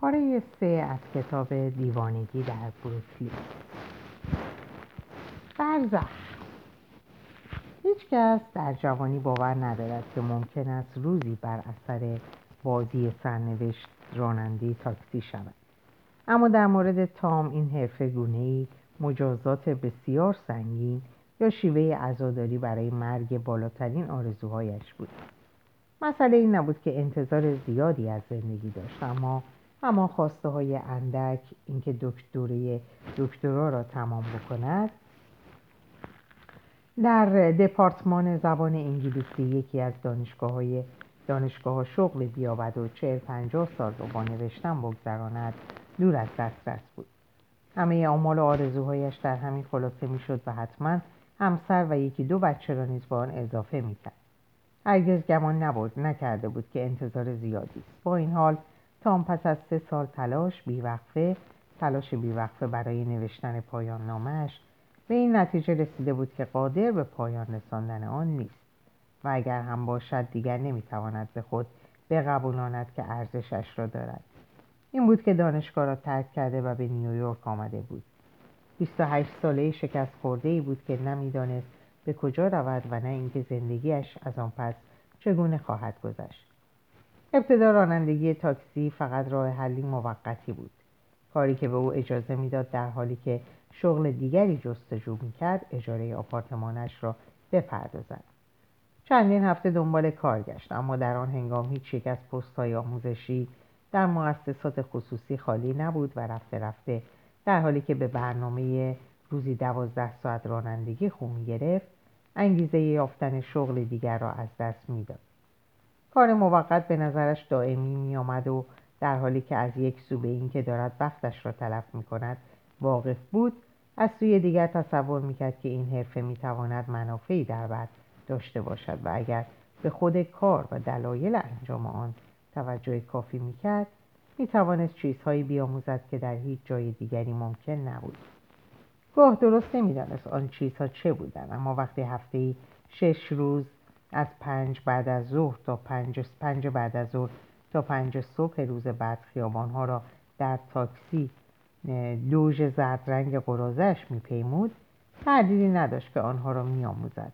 پاره سه از کتاب دیوانگی در بروکلی برزخ هیچ کس در جوانی باور ندارد که ممکن است روزی بر اثر بازی سرنوشت راننده تاکسی شود. اما در مورد تام این حرفه گونه مجازات بسیار سنگین یا شیوه عزاداری برای مرگ بالاترین آرزوهایش بود. مسئله این نبود که انتظار زیادی از زندگی داشت اما اما خواسته های اندک اینکه دکتره دکترا را تمام بکند. در دپارتمان زبان انگلیسی یکی از دانشگاه های دانشگاه شغل بیابد و چهل پنجاه سال را با نوشتن بگذراند دور از دسترس بود. همه آمال و آرزوهایش در همین خلاصه می‌شد و حتما همسر و یکی دو بچه را نیز با آن اضافه می‌کرد. هرگز گمان نبود نکرده بود که انتظار زیادی با این حال تام پس از سه سال تلاش بیوقفه تلاش بیوقفه برای نوشتن پایان نامش به این نتیجه رسیده بود که قادر به پایان رساندن آن نیست. و اگر هم باشد دیگر نمی‌تواند به خود بقبولاند که ارزشش را دارد. این بود که دانشگاه را ترک کرده و به نیویورک آمده بود. 28 ساله شکست خورده ای بود که نمی‌دانست به کجا رود و نه اینکه زندگیش از آن پس چگونه خواهد گذشت. ابتدا رانندگی تاکسی فقط راه حلی موقتی بود. کاری که به او اجازه می‌داد در حالی که شغل دیگری جستجو می‌کرد اجاره آپارتمانش را بپردازد. چندین هفته دنبال کار گشت اما در آن هنگام هیچ یک از پست های آموزشی در مؤسسات خصوصی خالی نبود و رفته رفته در حالی که به برنامه روزی دوازده ساعت رانندگی خون گرفت انگیزه یافتن شغل دیگر را از دست می‌داد. کار موقت به نظرش دائمی می آمد و در حالی که از یک سو به این که دارد وقتش را تلف می کند واقف بود از سوی دیگر تصور می‌کرد که این حرفه می‌تواند منافعی در بر داشته باشد و اگر به خود کار و دلایل انجام آن توجه کافی می‌کرد می‌توانست چیزهایی بیاموزد که در هیچ جای دیگری ممکن نبود. گاه درست نمی‌دانست آن چیزها چه بودند اما وقتی هفته شش روز از پنج بعد از ظهر تا پنج, پنج بعد از ظهر تا پنج صبح روز بعد خیابانها را در تاکسی لوژ زرد رنگ قرازش میپیمود تردیدی نداشت که آنها را میآموزد.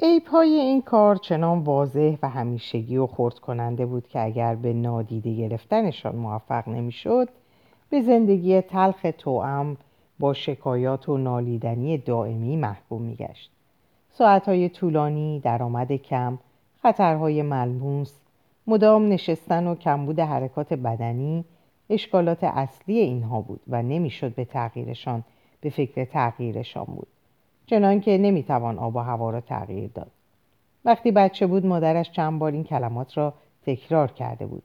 عیب های این کار چنان واضح و همیشگی و خورد کننده بود که اگر به نادیده گرفتنشان موفق نمی‌شد به زندگی تلخ توام با شکایات و نالیدنی دائمی محکوم میگشت. ساعتهای طولانی درآمد کم خطرهای ملموس مدام نشستن و کمبود حرکات بدنی اشکالات اصلی اینها بود و نمی‌شد به تغییرشان به فکر تغییرشان بود. چنانکه نمی‌توان آب و هوا را تغییر داد. وقتی بچه بود مادرش چند بار این کلمات را تکرار کرده بود.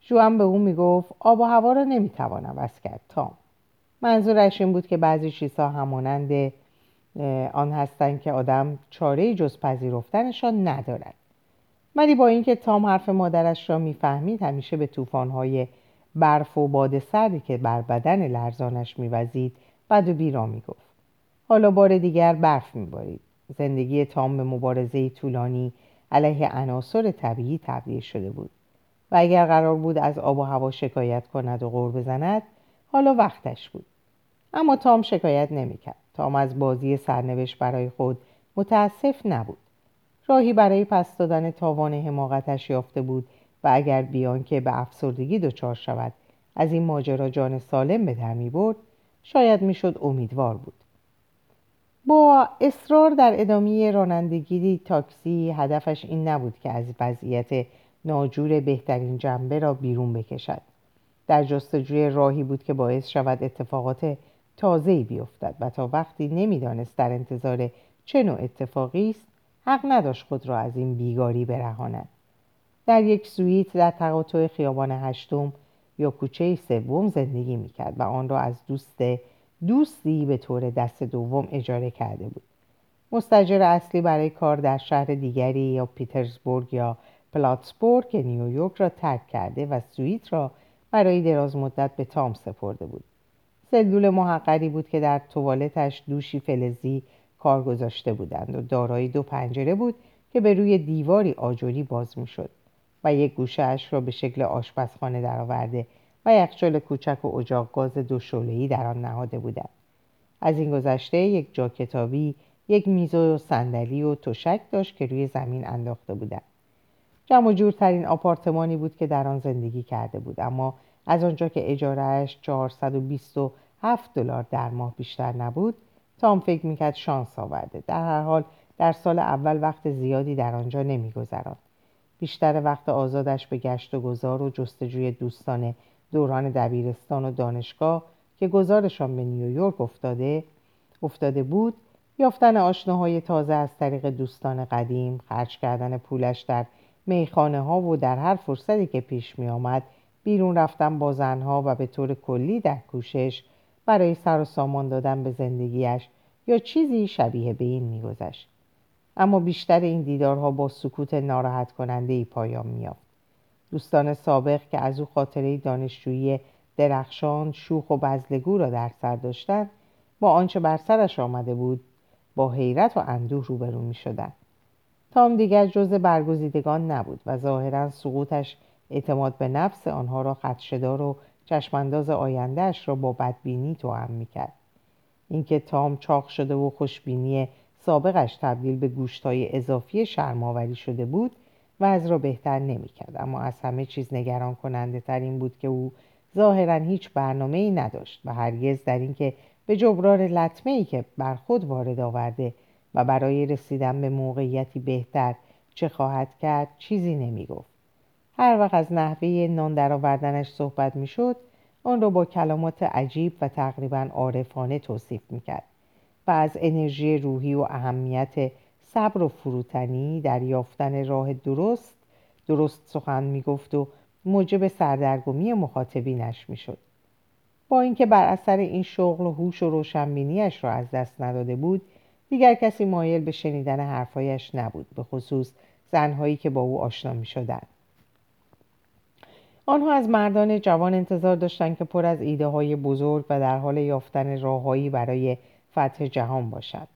جوان به او می‌گفت آب و هوا را نمی‌توان عوض کرد تام. منظورش این بود که بعضی چیزها همانند آن هستند که آدم چاره جز پذیرفتنشان ندارد. ولی با اینکه تام حرف مادرش را می‌فهمید همیشه به طوفان‌های برف و باد سردی که بر بدن لرزانش میوزید بد و بیرا می‌گفت. حالا بار دیگر برف میبارید. زندگی تام به مبارزه طولانی علیه عناصر طبیعی تبدیل شده بود. و اگر قرار بود از آب و هوا شکایت کند و غور بزند حالا وقتش بود. اما تام شکایت نمی‌کرد. تام از بازی سرنوشت برای خود متاسف نبود. راهی برای پس دادن تاوان حماقتش یافته بود و اگر بیان که به افسردگی دچار شود از این ماجرا جان سالم به در برد شاید می‌شد امیدوار بود. با اصرار در ادامه رانندگی تاکسی هدفش این نبود که از وضعیت ناجور بهترین جنبه را بیرون بکشد. در جستجوی راهی بود که باعث شود اتفاقات تازه‌ای بیفتد و تا وقتی نمی‌دانست در انتظار چه نوع اتفاقی است حق نداشت خود را از این بیگاری برهاند. در یک سویت در تقاطع خیابان هشتم با کوچه سوم زندگی می‌کرد و آن را از دوست دوستی به طور دست دوم اجاره کرده بود. مستأجر اصلی برای کار در شهر دیگری یا پیتزبورگ یا پلاتسبورگ نیویورک را ترک کرده و سویت را برای دراز مدت به تام سپرده بود. سلول محقری بود که در توالتش دوشی فلزی کار گذاشته بودند و دارای دو پنجره بود که به روی دیواری آجوری باز می‌شد و یک گوشه اش را به شکل آشپزخانه درآورده و یخچال کوچک و اجاق گاز دو شعله‌ای در آن نهاده بودند. از این گذشته یک جا کتابی یک میز و صندلی و تشک داشت که روی زمین انداخته بودند. جمع جورترین آپارتمانی بود که در آن زندگی کرده بود اما از آنجا که اجارهش 427 دلار در ماه بیشتر نبود تام فکر می‌کرد شانس آورده. در هر حال در سال اول وقت زیادی در آنجا نمیگذراند. بیشتر وقت آزادش به گشت و گذار و جستجوی دوستان دوران دبیرستان و دانشگاه که گذارشان به نیویورک افتاده افتاده بود یافتن آشناهای تازه از طریق دوستان قدیم خرج کردن پولش در میخانه ها و در هر فرصتی که پیش می آمد بیرون رفتن با زنها و به طور کلی در کوشش برای سر و سامان دادن به زندگیش یا چیزی شبیه به این میگذشت اما بیشتر این دیدارها با سکوت ناراحت کننده ای پایان میافت دوستان سابق که از او خاطره دانشجویی درخشان شوخ و بزلگو را در سر داشتند با آنچه بر سرش آمده بود با حیرت و اندوه روبرو می. تام دیگر جز برگزیدگان نبود و ظاهرا سقوطش اعتماد به نفس آنها را خدشدار و چشمانداز آیندهش را با بدبینی توأم می‌کرد اینکه تام چاق شده و خوشبینی سابقش تبدیل به گوشتای اضافی شرماوری شده بود و از را بهتر نمی‌کرد اما از همه چیز نگران کننده تر این بود که او ظاهرا هیچ برنامه ای نداشت و هرگز در اینکه به جبران لطمه ای که بر خود وارد آورده و برای رسیدن به موقعیتی بهتر چه خواهد کرد چیزی نمی گفت. هر وقت از نحوه نان درآوردنش صحبت می‌شد آن را با کلمات عجیب و تقریبا عارفانه توصیف می‌کرد و از انرژی روحی و اهمیت صبر و فروتنی در یافتن راه درست درست سخن می‌گفت و موجب سردرگمی مخاطبینش می‌شد با اینکه بر اثر این شغل و هوش و روشنبینیاش را از دست نداده بود دیگر کسی مایل به شنیدن حرفایش نبود به خصوص زنهایی که با او آشنا می شدند. آنها از مردان جوان انتظار داشتند که پر از ایده های بزرگ و در حال یافتن راههایی برای فتح جهان باشد.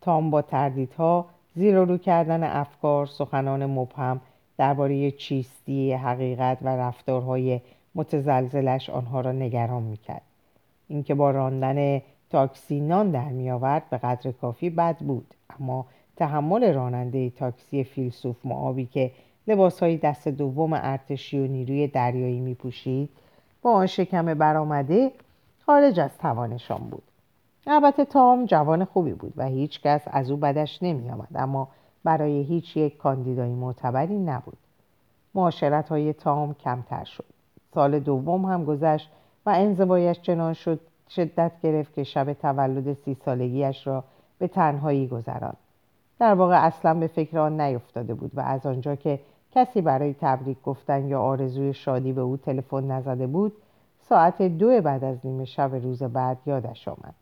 تام با تردیدها زیر رو کردن افکار سخنان مبهم درباره چیستی حقیقت و رفتارهای متزلزلش آنها را نگران می‌کرد اینکه با راندن تاکسی نان در میآورد به قدر کافی بد بود اما تحمل راننده تاکسی فیلسوف معابی که های دست دوم ارتشی و نیروی دریایی می پوشید با آن شکم برآمده خارج از توانشان بود. البته تام جوان خوبی بود و هیچ کس از او بدش نمی آمد اما برای هیچ یک کاندیدای معتبری نبود. معاشرت های تام کمتر شد. سال دوم هم گذشت و انزوایش چنان شد شدت گرفت که شب تولد سی سالگیش را به تنهایی گذراند. در واقع اصلا به فکر آن نیفتاده بود و از آنجا که کسی برای تبریک گفتن یا آرزوی شادی به او تلفن نزده بود ساعت دو بعد از نیمه شب روز بعد یادش آمد.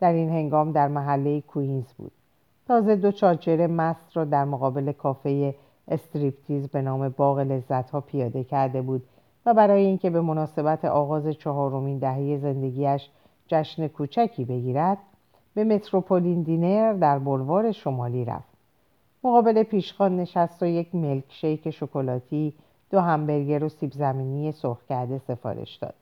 در این هنگام در محله کوینز بود. تازه دو چارچر مست را در مقابل کافه استریپتیز به نام باغ لذت ها پیاده کرده بود و برای اینکه به مناسبت آغاز چهارمین دهه زندگیش جشن کوچکی بگیرد به متروپولین دینر در بلوار شمالی رفت. مقابل پیشخان نشست و یک ملک شیک شکلاتی دو همبرگر و سیب زمینی سرخ کرده سفارش داد.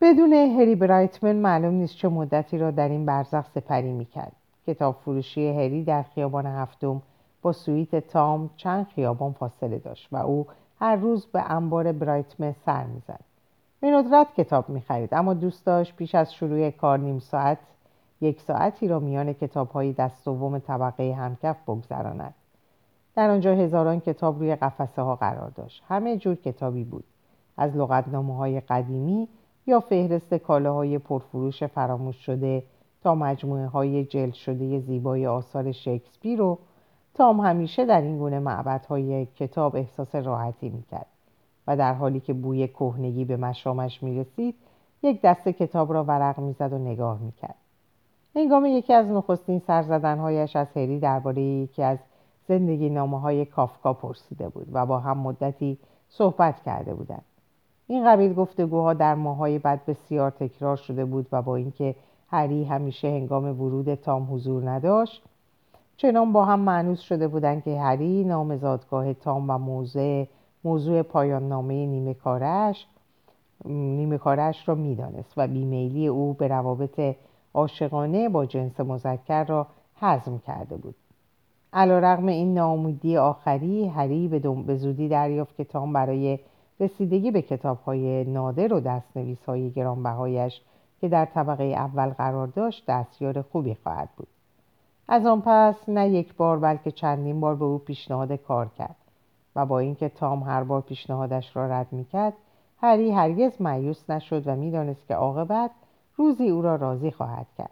بدون هری برایتمن معلوم نیست چه مدتی را در این برزخ سپری می‌کرد. کتاب فروشی هری در خیابان هفتم با سویت تام چند خیابان فاصله داشت و او هر روز به انبار برایتمن سر می‌زد. به ندرت کتاب می‌خرید اما دوست داشت پیش از شروع کار نیم ساعت یک ساعتی را میان کتاب های دست دوم طبقه همکف بگذراند. در آنجا هزاران کتاب روی قفسه ها قرار داشت. همه جور کتابی بود. از لغتنامه های قدیمی یا فهرست کالاهای پرفروش فراموش شده تا مجموعه های جلد شده زیبای آثار شکسپیر و تام همیشه در این گونه معبدهای کتاب احساس راحتی می‌کرد و در حالی که بوی کهنگی به مشامش می‌رسید یک دسته کتاب را ورق می‌زد و نگاه می‌کرد. هنگام یکی از نخستین سرزدنهایش از هری درباره یکی از زندگی نامه های کافکا پرسیده بود و با هم مدتی صحبت کرده بودند. این قبیل گفتگوها در ماهای بعد بسیار تکرار شده بود و با اینکه هری همیشه هنگام ورود تام حضور نداشت چنان با هم معنوس شده بودند که هری نامزادگاه تام و موضوع موضوع پایان نامه نیمه کارش نیمه کارش را می‌دانست و بیمیلی او به روابط عاشقانه با جنس مذکر را حزم کرده بود. علا رغم این ناامیدی آخری هری به زودی دریافت که تام برای رسیدگی به کتاب های نادر و دستنویس های گرانبهایش که در طبقه اول قرار داشت دستیار خوبی خواهد بود. از آن پس نه یک بار بلکه چندین بار به او پیشنهاد کار کرد و با اینکه تام هر بار پیشنهادش را رد می‌کرد هری هرگز مایوس نشد و می‌دانست که عاقبت روزی او را راضی خواهد کرد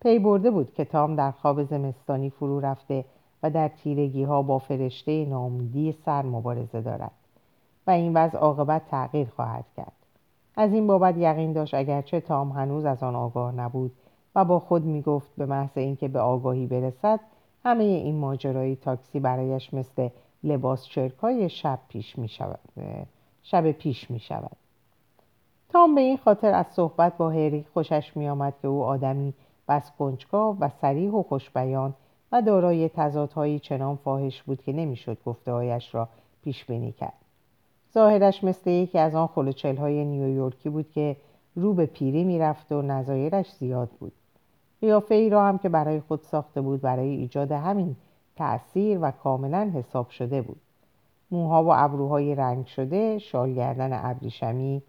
پی برده بود که تام در خواب زمستانی فرو رفته و در تیرگی ها با فرشته نامیدی سر مبارزه دارد و این وضع عاقبت تغییر خواهد کرد از این بابت یقین داشت اگرچه تام هنوز از آن آگاه نبود و با خود می‌گفت به محض اینکه به آگاهی برسد همه این ماجرای تاکسی برایش مثل لباس چرکای شب پیش می شود. شب پیش می شود. تام به این خاطر از صحبت با هری خوشش می آمد که او آدمی بس کنجکاو و سریح و خوشبیان و دارای تضادهایی چنان فاحش بود که نمی‌شد گفتههایش را پیش بینی کرد. ظاهرش مثل یکی از آن خلوچل های نیویورکی بود که رو به پیری می‌رفت و نظایرش زیاد بود. قیافه ای را هم که برای خود ساخته بود برای ایجاد همین تأثیر و کاملا حساب شده بود. موها و ابروهای رنگ شده شال گردن ابریشمی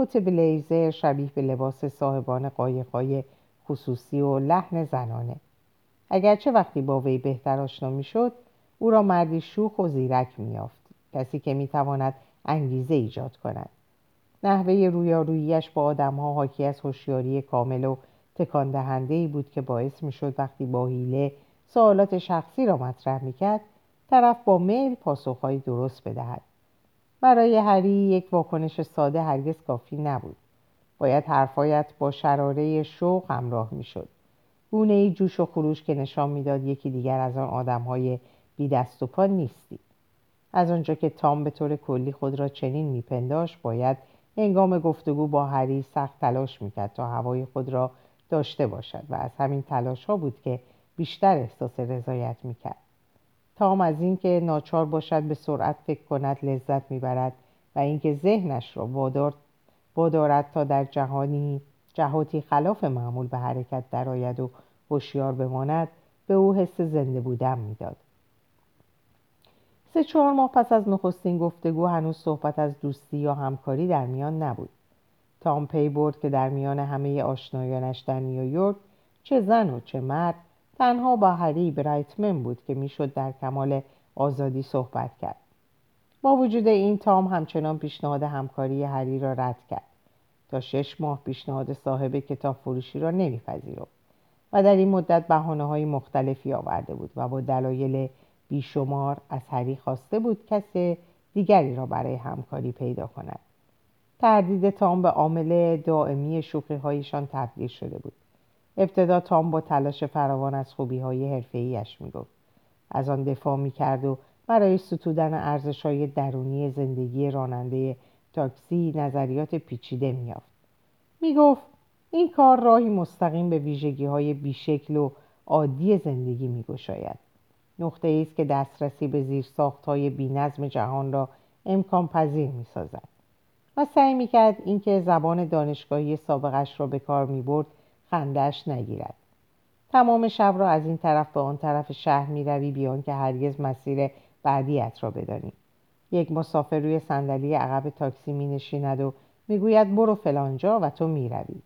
کت بلیزر شبیه به لباس صاحبان قایقهای خصوصی و لحن زنانه. اگرچه وقتی با وی بهتر آشنا می‌شد او را مردی شوخ و زیرک میافت کسی که می‌تواند انگیزه ایجاد کند. نحوه رویاروییش با آدمها حاکی از هوشیاری کامل و تکان ای بود که باعث می‌شد وقتی با حیله سوالات شخصی را مطرح می‌کرد طرف با میل پاسخهایی درست بدهد. برای هری یک واکنش ساده هرگز کافی نبود. باید حرفایت با شراره شوق همراه می‌شد. گونه ای جوش و خروش که نشان می‌داد یکی دیگر از آن آدم های بی دست و پا نیستی. از آنجا که تام به طور کلی خود را چنین میپنداشت باید هنگام گفتگو با هری سخت تلاش می‌کرد تا هوای خود را داشته باشد و از همین تلاش ها بود که بیشتر احساس رضایت می‌کرد. تام از اینکه ناچار باشد به سرعت فکر کند لذت می‌برد و اینکه ذهنش را وادار وادارد تا در جهانی جهاتی خلاف معمول به حرکت درآید و هوشیار بماند به او حس زنده بودن می‌داد. سه چهار ماه پس از نخستین گفتگو هنوز صحبت از دوستی یا همکاری در میان نبود. تام پی برد که در میان همه آشنایانش در نیویورک چه زن و چه مرد تنها با هری برایتمن بود که می‌شد در کمال آزادی صحبت کرد. با وجود این تام همچنان پیشنهاد همکاری هری را رد کرد. تا شش ماه پیشنهاد صاحب کتاب فروشی را نمیپذیرفت و در این مدت بحانه های مختلفی آورده بود و با دلایل بیشمار از هری خواسته بود کس دیگری را برای همکاری پیدا کند. تردید تام به عامل دائمی شوخی هایشان تبدیل شده بود. ابتدا تام با تلاش فراوان از خوبی های حرفه ایش می گفت. از آن دفاع می کرد و برای ستودن ارزش های درونی زندگی راننده تاکسی نظریات پیچیده میافت می‌گفت این کار راهی مستقیم به ویژگی های بیشکل و عادی زندگی میگشاید نقطه است که دسترسی به زیر ساخت های بی نظم جهان را امکان پذیر می سازد و سعی می کرد اینکه زبان دانشگاهی سابقش را به کار می برد خندش نگیرد. تمام شب را از این طرف به آن طرف شهر می روی بیان که هرگز مسیر بعدیت را بدانی. یک مسافر روی صندلی عقب تاکسی می نشیند و می‌گوید برو فلانجا و تو می روی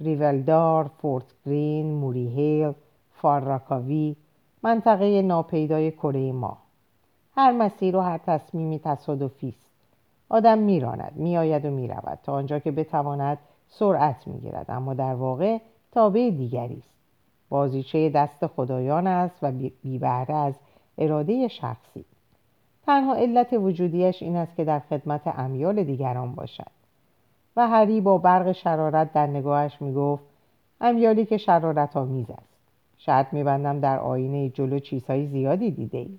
ریولدار، فورت گرین، موری هیل، فارراکاوی منطقه ناپیدای کره ما. هر مسیر و هر تصمیمی تصادفی است. آدم میراند میآید و می‌رود تا آنجا که بتواند سرعت می‌گیرد اما در واقع تابع دیگری است. بازیچه دست خدایان است و بیبهره از اراده شخصی. تنها علت وجودیش این است که در خدمت امیال دیگران باشد. و هری با برق شرارت در نگاهش می‌گفت امیالی که شرارت آمیز است. شاید میبندم در آینه جلو چیزهای زیادی دیده ای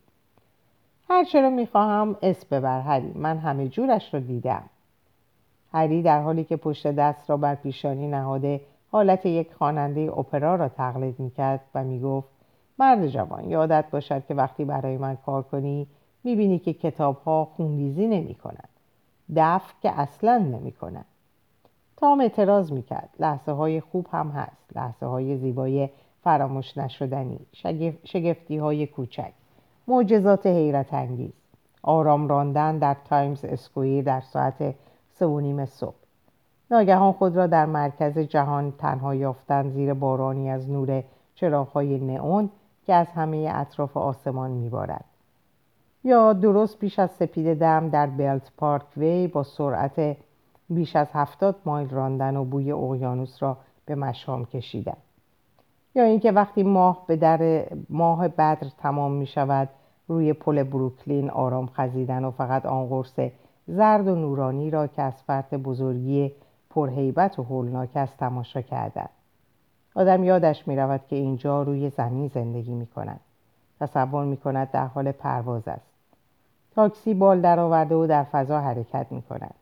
هر چرا می‌خواهم اسم ببر هری. من همه جورش را دیدم. هری در حالی که پشت دست را بر پیشانی نهاده حالت یک خواننده اپرا را تقلید می‌کرد و می‌گفت مرد جوان یادت باشد که وقتی برای من کار کنی می‌بینی که کتاب ها خونریزی نمی کنند دفع که اصلا نمی کنند تام اعتراض می‌کرد لحظه های خوب هم هست لحظه های زیبای فراموش نشدنی شگفتی های کوچک معجزات حیرت انگیز آرام راندن در تایمز اسکویر در ساعت سه و نیم صبح. ناگهان خود را در مرکز جهان تنها یافتن زیر بارانی از نور چراغهای نئون که از همه اطراف آسمان میبارد. یا درست پیش از سپیده دم در بلت پارک وی با سرعت بیش از هفتاد مایل راندن و بوی اقیانوس را به مشام کشیدن یا اینکه وقتی ماه به در ماه بدر تمام می شود روی پل بروکلین آرام خزیدن و فقط آن قرص زرد و نورانی را که از فرط بزرگی پرهیبت و هولناک است تماشا کردن آدم یادش می رود که اینجا روی زمین زندگی می کند تصور می کند در حال پرواز است. تاکسی بال درآورده و در فضا حرکت می کند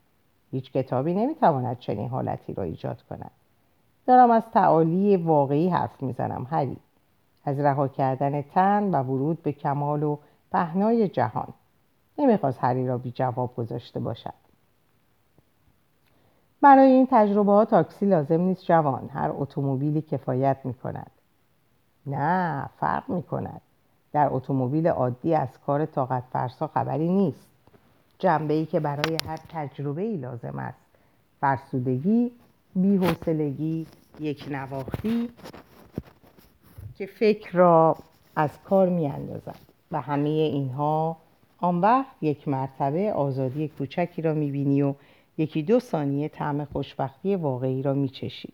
هیچ کتابی نمی تواند چنین حالتی را ایجاد کند. دارم از تعالی واقعی حرف می‌زنم هری از رها کردن تن و ورود به کمال و پهنای جهان. نمی‌خواست هری را بی جواب گذاشته باشد. برای این تجربه ها تاکسی لازم نیست جوان. هر اتومبیلی کفایت می کند نه فرق می کند در اتومبیل عادی از کار طاقت فرسا خبری نیست. جنبه ای که برای هر تجربه ای لازم است. فرسودگی بیحوصلگی یک نواختی که فکر را از کار می اندازد و همه اینها آن وقت یک مرتبه آزادی کوچکی را می بینی و یکی دو ثانیه طعم خوشبختی واقعی را می چشی.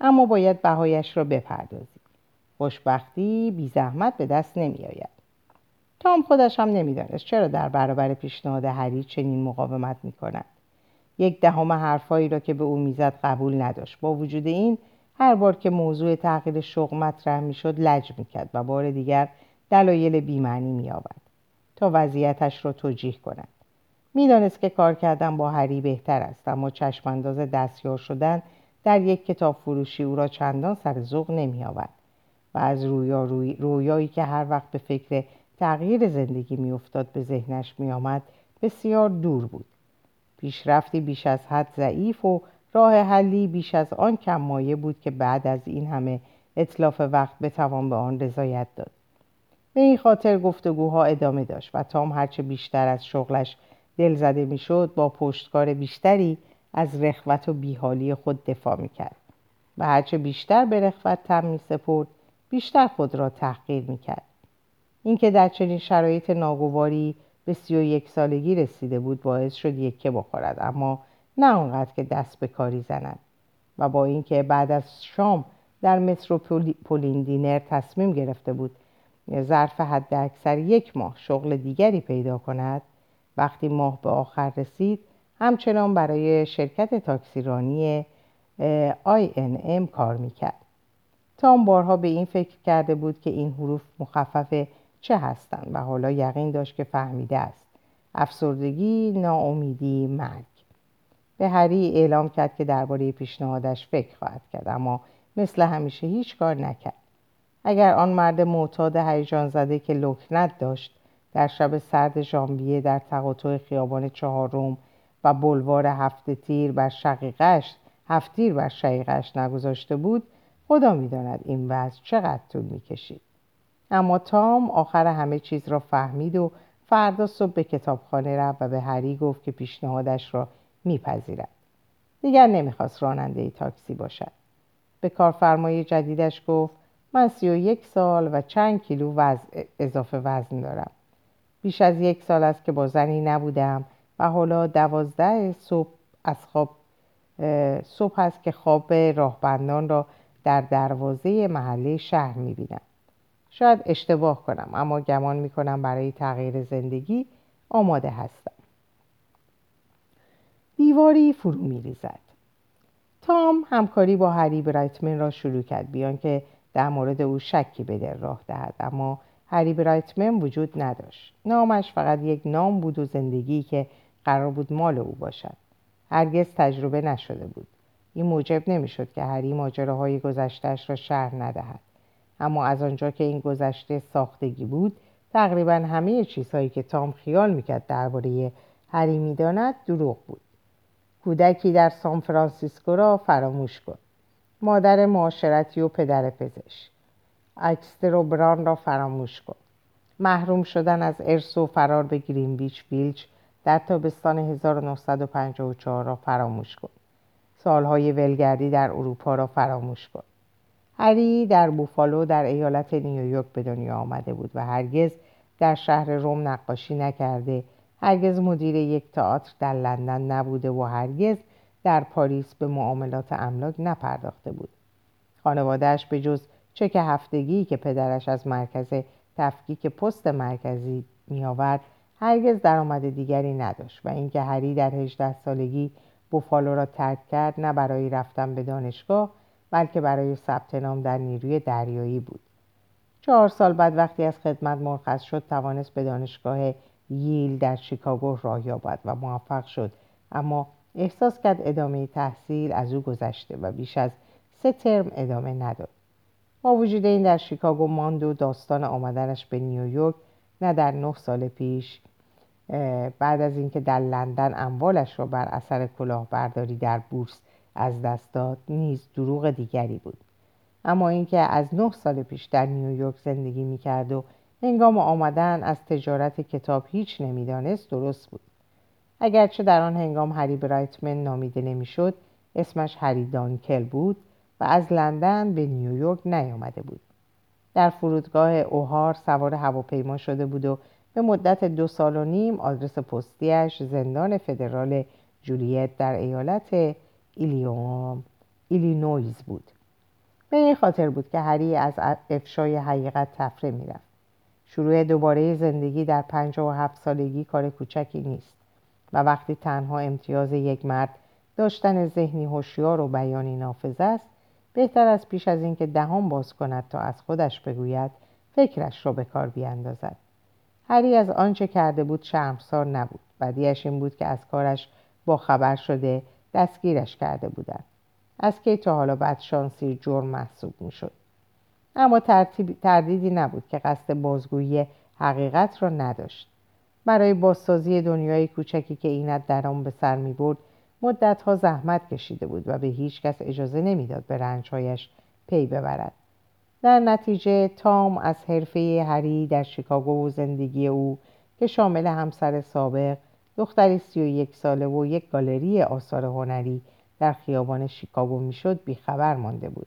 اما باید بهایش را بپردازی. خوشبختی بی زحمت به دست نمی آید تام خودش هم نمی‌دانست چرا در برابر پیشنهاد هری چنین مقاومت می کند یک دهم حرفهایی را که به او می‌زد قبول نداشت. با وجود این هر بار که موضوع تغییر شغل مطرح می‌شد لج می‌کرد و بار دیگر دلایل بیمعنی میآورد تا وضعیتش را توجیه کند می‌دانست که کار کردن با هری بهتر است اما چشمانداز دستیار شدن در یک کتاب فروشی او را چندان سر ذوق نمیآورد و از رویا روی... رویایی که هر وقت به فکر تغییر زندگی میافتاد به ذهنش میآمد بسیار دور بود. پیشرفتی بیش از حد ضعیف و راه حلی بیش از آن کم مایه بود که بعد از این همه اطلاف وقت بتوان به آن رضایت داد. به این خاطر گفتگوها ادامه داشت و تام هرچه بیشتر از شغلش دل زده می‌شد با پشتکار بیشتری از رخوت و بیحالی خود دفاع می‌کرد و هرچه بیشتر به رخوت تم میسپرد بیشتر خود را تحقیر می‌کرد. اینکه در چنین شرایط ناگواری به سی و یک سالگی رسیده بود باعث شد یکه بخورد اما نه آنقدر که دست به کاری زند و با اینکه بعد از شام در متروپولین دینر تصمیم گرفته بود ظرف حد اکثر یک ماه شغل دیگری پیدا کند وقتی ماه به آخر رسید همچنان برای شرکت تاکسیرانی ام کار می‌کرد. تام بارها به این فکر کرده بود که این حروف مخفف چه هستند و حالا یقین داشت که فهمیده است. افسردگی ناامیدی مرگ. به هری اعلام کرد که درباره پیشنهادش فکر خواهد کرد اما مثل همیشه هیچ کار نکرد. اگر آن مرد معتاد هیجان زده که لکنت داشت در شب سرد ژانویه در تقاطع خیابان چهارم و بلوار هفت تیر بر شقیقش هفت تیر بر شقیقش نگذاشته بود خدا می‌داند این وضع چقدر طول می‌کشید. اما تام آخر همه چیز را فهمید و فردا صبح به کتابخانه رفت و به هری گفت که پیشنهادش را میپذیرد. دیگر نمی‌خواست راننده تاکسی باشد. به کارفرمای جدیدش گفت من سی و یک سال و چند کیلو وزن اضافه وزن دارم. بیش از یک سال است که با زنی نبودم و حالا دوازده صبح از خواب صبح است که خواب راهبندان را در دروازه محله شهر می‌بینم. شاید اشتباه کنم اما گمان می‌کنم برای تغییر زندگی آماده هستم. دیواری فرو میریزد. تام همکاری با هری برایتمن را شروع کرد بیان که در مورد او شکی به دل راه دهد اما هری برایتمن وجود نداشت. نامش فقط یک نام بود و زندگی که قرار بود مال او باشد. هرگز تجربه نشده بود. این موجب نمی‌شد که هری ماجراهای گذشتهش را شهر ندهد. اما از آنجا که این گذشته ساختگی بود تقریبا همه چیزهایی که تام خیال می‌کرد درباره هری می‌داند دروغ بود. کودکی در سان فرانسیسکو را فراموش کن. مادر معاشرتی و پدر پزشک. اکستر و براون را فراموش کن. محروم شدن از ارث و فرار به گرینویچ ویلیج در تابستان 1954 را فراموش کن. سالهای ولگردی در اروپا را فراموش کن. هری در بوفالو در ایالت نیویورک به دنیا آمده بود و هرگز در شهر روم نقاشی نکرده. هرگز مدیر یک تئاتر در لندن نبوده و هرگز در پاریس به معاملات املاک نپرداخته بود. خانوادهش به جز چک هفتگی که پدرش از مرکز تفکیک پست مرکزی میآورد هرگز درآمد دیگری نداشت و اینکه هری در 18 سالگی بوفالو را ترک کرد نه برای رفتن به دانشگاه بلکه برای ثبت نام در نیروی دریایی بود. چهار سال بعد وقتی از خدمت مرخص شد توانست به دانشگاه ییل در شیکاگو راه یابد و موفق شد. اما احساس کرد ادامه تحصیل از او گذشته و بیش از سه ترم ادامه نداد. با وجود این در شیکاگو ماند و داستان آمدنش به نیویورک نه در نه سال پیش بعد از اینکه در لندن اموالش را بر اثر کلاهبرداری در بورس از دست داد نیز دروغ دیگری بود. اما اینکه از نه سال پیش در نیویورک زندگی می‌کرد و هنگام آمدن از تجارت کتاب هیچ نمی‌دانست درست بود. اگرچه در آن هنگام هری برایتمن نامیده نمی‌شد اسمش هری دانکل بود و از لندن به نیویورک نیامده بود. در فرودگاه اوهار سوار هواپیما شده بود و به مدت دو سال و نیم آدرس پستیش زندان فدرال جولیت در ایالت ایلیوم ایلینویز بود. به این خاطر بود که هری از افشای حقیقت طفره می‌رفت. شروع دوباره زندگی در پنجاه و هفت سالگی کار کوچکی نیست. و وقتی تنها امتیاز یک مرد داشتن ذهنی هوشیار و بیانی نافذ است بهتر است پیش از اینکه دهان باز کند تا از خودش بگوید فکرش را به کار بیاندازد هری از آنچه کرده بود شرمسار نبود. بدیش این بود که از کارش با خبر شده دستگیرش کرده بودند. از کی تا حالا بدشانسی جرم محسوب می‌شد؟ اما تردیدی نبود که قصد بازگویی حقیقت را نداشت. برای بازسازی دنیای کوچکی که اینت در آن به سر می برد مدتها زحمت کشیده بود و به هیچ کس اجازه نمی‌داد به رنجهایش پی ببرد. در نتیجه تام از حرفه هری در شیکاگو و زندگی او که شامل همسر سابق دختری سی و یک ساله و یک گالری آثار هنری در خیابان شیکاگو می‌شد بیخبر مانده بود.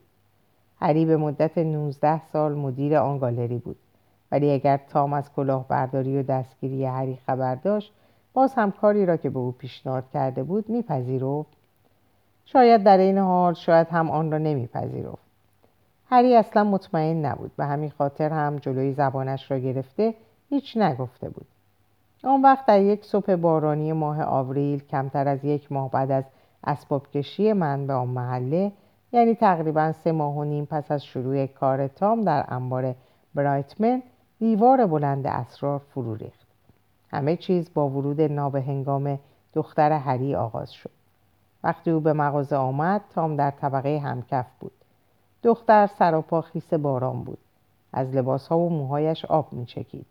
هری به مدت 19 سال مدیر آن گالری بود. ولی اگر تام از کلاهبرداری و دستگیری هری خبر داشت باز هم کاری را که به او پیشنهاد کرده بود میپذیرفت. شاید در این حال شاید هم آن را نمیپذیرفت. هری اصلا مطمئن نبود. به همین خاطر هم جلوی زبانش را گرفته هیچ نگفته بود. آن وقت در یک صبح بارانی ماه آوریل کمتر از یک ماه بعد از اسباب کشی من به آن محله یعنی تقریبا سه ماه و نیم پس از شروع کار تام در انبار برایتمن دیوار بلند اسرار فرو ریخت. همه چیز با ورود نابهنگام دختر هری آغاز شد. وقتی او به مغازه آمد تام در طبقه همکف بود. دختر سراپا خیس باران بود. از لباسها و موهایش آب میچکید.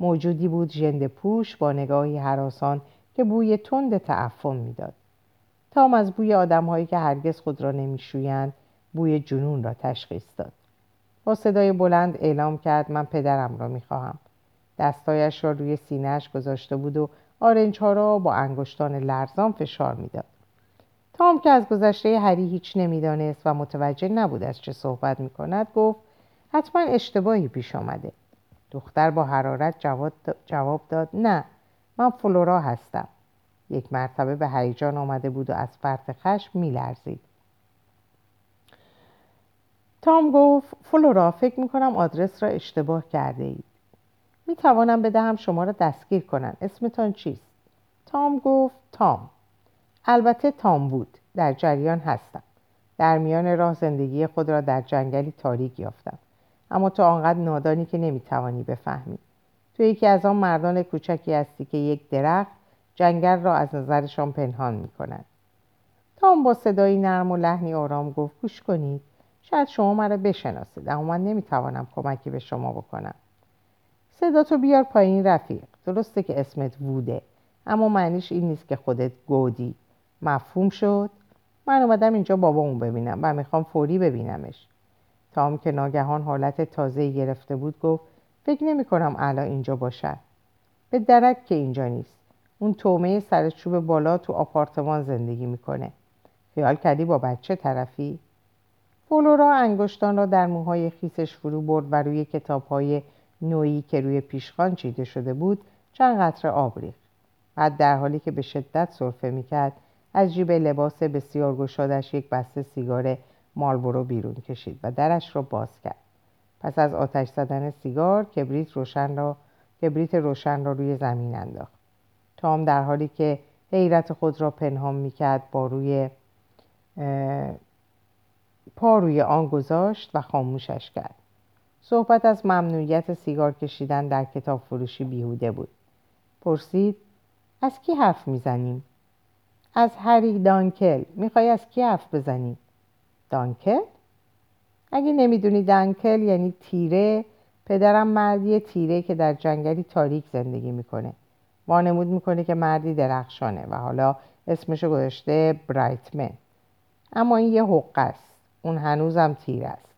موجودی بود ژنده پوش با نگاهی حراسان که بوی تند تعفن می‌داد. تام از بوی آدمهایی که هرگز خود را نمیشویند بوی جنون را تشخیص داد. با صدای بلند اعلام کرد من پدرم را می‌خواهم. دستایش را روی سینهش گذاشته بود و آرنج ها را با انگشتان لرزان فشار می‌داد. تام که از گذشته هری هیچ نمی‌دانست و متوجه نبود از چه صحبت می‌کند گفت حتما اشتباهی پیش آمده. دختر با حرارت جواب داد نه من فلورا هستم. یک مرتبه به هیجان آمده بود و از فرط خشم میلرزید. تام گفت فلورا فکر می‌کنم آدرس را اشتباه کرده اید می توانم بدهم شما را دستگیر کنند اسمتان چیست؟ تام گفت تام. البته تام بود. در جریان هستم. در میان راه زندگی خود را در جنگلی تاریک یافتم. اما تو آنقدر نادانی که نمی‌توانی بفهمی. تو یکی از آن مردان کوچکی هستی که یک درخت جنگل را از نظرشان پنهان می کند. تام با صدایی نرم و لحنی آرام گفت گوش کنید. شاید شما مرا بشناسید اما من نمی‌توانم کمکی به شما بکنم. صدا تو بیار پایین رفیق. درسته که اسمت ووده اما معنیش این نیست که خودت گودی. مفهوم شد؟ من اومدم اینجا بابامو ببینم و می‌خوام فوری ببینمش. تام که ناگهان حالت تازه گرفته بود گفت فکر نمی کنم الان اینجا باشد به درک که اینجا نیست. اون تومه سر چوب بالا تو آپارتمان زندگی می‌کنه. خیال کردی با بچه طرفی؟ فلورا انگشتان را در موهای خیسش فرو برد و روی کتاب های نوعی که روی پیشخان چیده شده بود چند قطره آب ریخت. بعد در حالی که به شدت سرفه می‌کرد از جیب لباس بسیار گشادش یک بسته سیگار مالبورو بیرون کشید و درش را باز کرد. پس از آتش زدن سیگار کبریت روشن را کبریت روشن را روی زمین انداخت. تام در حالی که حیرت خود را پنهان می‌کرد با روی پا روی آن گذاشت و خاموشش کرد. صحبت از ممنوعیت سیگار کشیدن در کتاب فروشی بیهوده بود. پرسید از کی حرف می‌زنیم؟ از هری دانکل. می‌خوای از کی حرف بزنی دانکل؟ اگه نمی‌دونی دانکل یعنی تیره پدرم مردی تیره که در جنگلی تاریک زندگی می‌کنه. وانمود می‌کنه که مردی درخشانه و حالا اسمشو گذاشته برایتمن. اما این یه حقه است. اون هنوزم تیره است.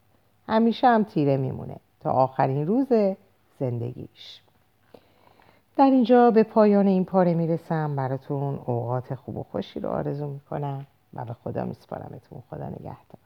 همیشه هم تیره میمونه تا آخرین روز زندگیش. در اینجا به پایان این پاره می‌رسم. براتون اوقات خوب و خوشی رو آرزو می‌کنم و به خدا میسپارمتون. خدا نگهدار.